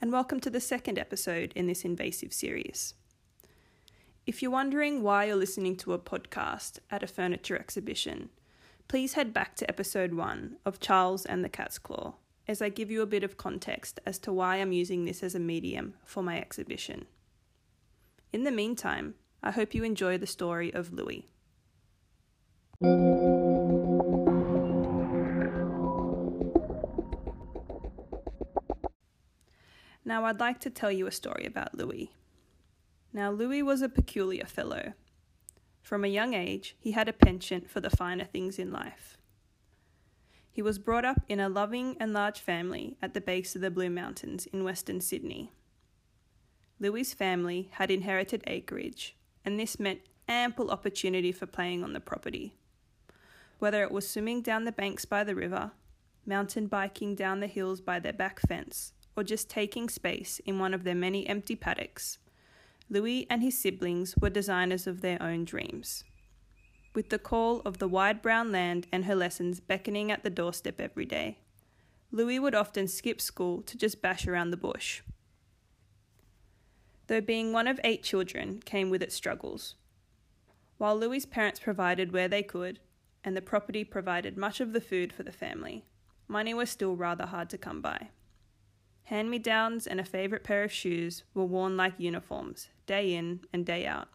and welcome to the second episode in this invasive series. If you're wondering why you're listening to a podcast at a furniture exhibition, please head back to episode one of Charles and the Cat's Claw as I give you a bit of context as to why I'm using this as a medium for my exhibition. In the meantime, I hope you enjoy the story of Louis. Now, I'd like to tell you a story about Louis. Now, Louis was a peculiar fellow. From a young age, he had a penchant for the finer things in life. He was brought up in a loving and large family at the base of the Blue Mountains in Western Sydney. Louis's family had inherited acreage, and this meant ample opportunity for playing on the property. Whether it was swimming down the banks by the river, mountain biking down the hills by their back fence, or just taking space in one of their many empty paddocks, Louis and his siblings were designers of their own dreams. With the call of the wide brown land and her lessons beckoning at the doorstep every day, Louis would often skip school to just bash around the bush. Though being one of eight children came with its struggles. While Louis's parents provided where they could, and the property provided much of the food for the family, money was still rather hard to come by. Hand me downs and a favourite pair of shoes were worn like uniforms, day in and day out.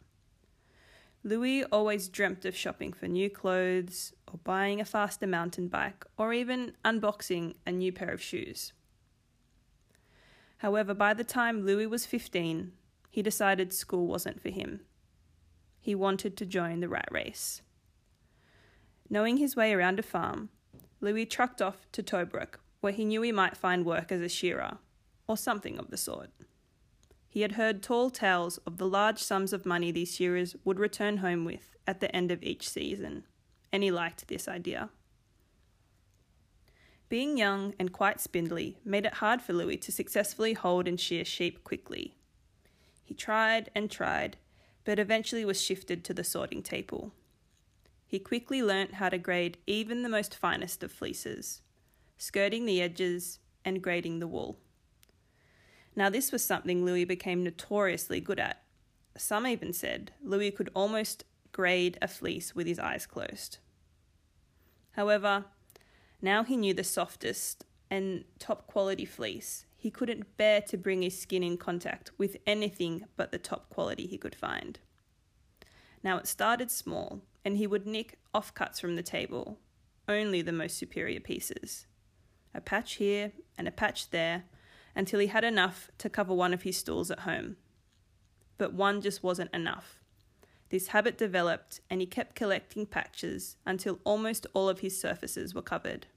Louis always dreamt of shopping for new clothes, or buying a faster mountain bike, or even unboxing a new pair of shoes. However, by the time Louis was 15, he decided school wasn't for him. He wanted to join the rat race. Knowing his way around a farm, Louis trucked off to Tobruk, where he knew he might find work as a shearer, or something of the sort. He had heard tall tales of the large sums of money these shearers would return home with at the end of each season, and he liked this idea. Being young and quite spindly made it hard for Louis to successfully hold and shear sheep quickly. He tried and tried, but eventually was shifted to the sorting table. He quickly learnt how to grade even the most finest of fleeces skirting the edges, and grading the wool. Now, this was something Louis became notoriously good at. Some even said Louis could almost grade a fleece with his eyes closed. However, now he knew the softest and top quality fleece. He couldn't bear to bring his skin in contact with anything but the top quality he could find. Now it started small, and he would nick offcuts from the table, only the most superior pieces a patch here and a patch there, until he had enough to cover one of his stools at home. But one just wasn't enough. This habit developed, and he kept collecting patches until almost all of his surfaces were covered.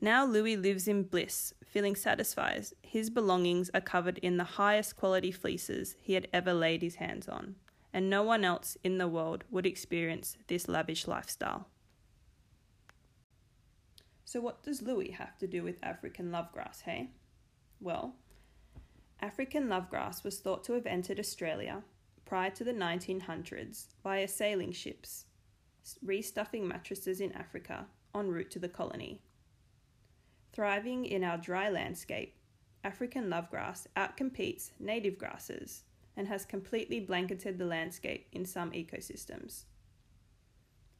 Now Louis lives in bliss, feeling satisfied his belongings are covered in the highest quality fleeces he had ever laid his hands on, and no one else in the world would experience this lavish lifestyle. So, what does Louis have to do with African lovegrass, hey? Well, African lovegrass was thought to have entered Australia prior to the 1900s via sailing ships, restuffing mattresses in Africa en route to the colony. Thriving in our dry landscape, African lovegrass outcompetes native grasses and has completely blanketed the landscape in some ecosystems.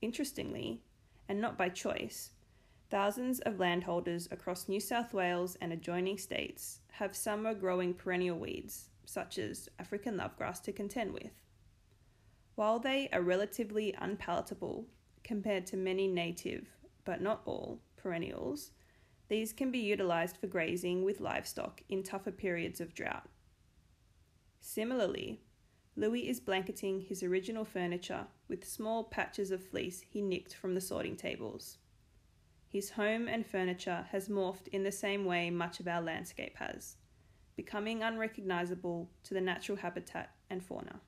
Interestingly, and not by choice, Thousands of landholders across New South Wales and adjoining states have summer growing perennial weeds, such as African lovegrass, to contend with. While they are relatively unpalatable compared to many native, but not all, perennials, these can be utilised for grazing with livestock in tougher periods of drought. Similarly, Louis is blanketing his original furniture with small patches of fleece he nicked from the sorting tables. His home and furniture has morphed in the same way much of our landscape has, becoming unrecognizable to the natural habitat and fauna.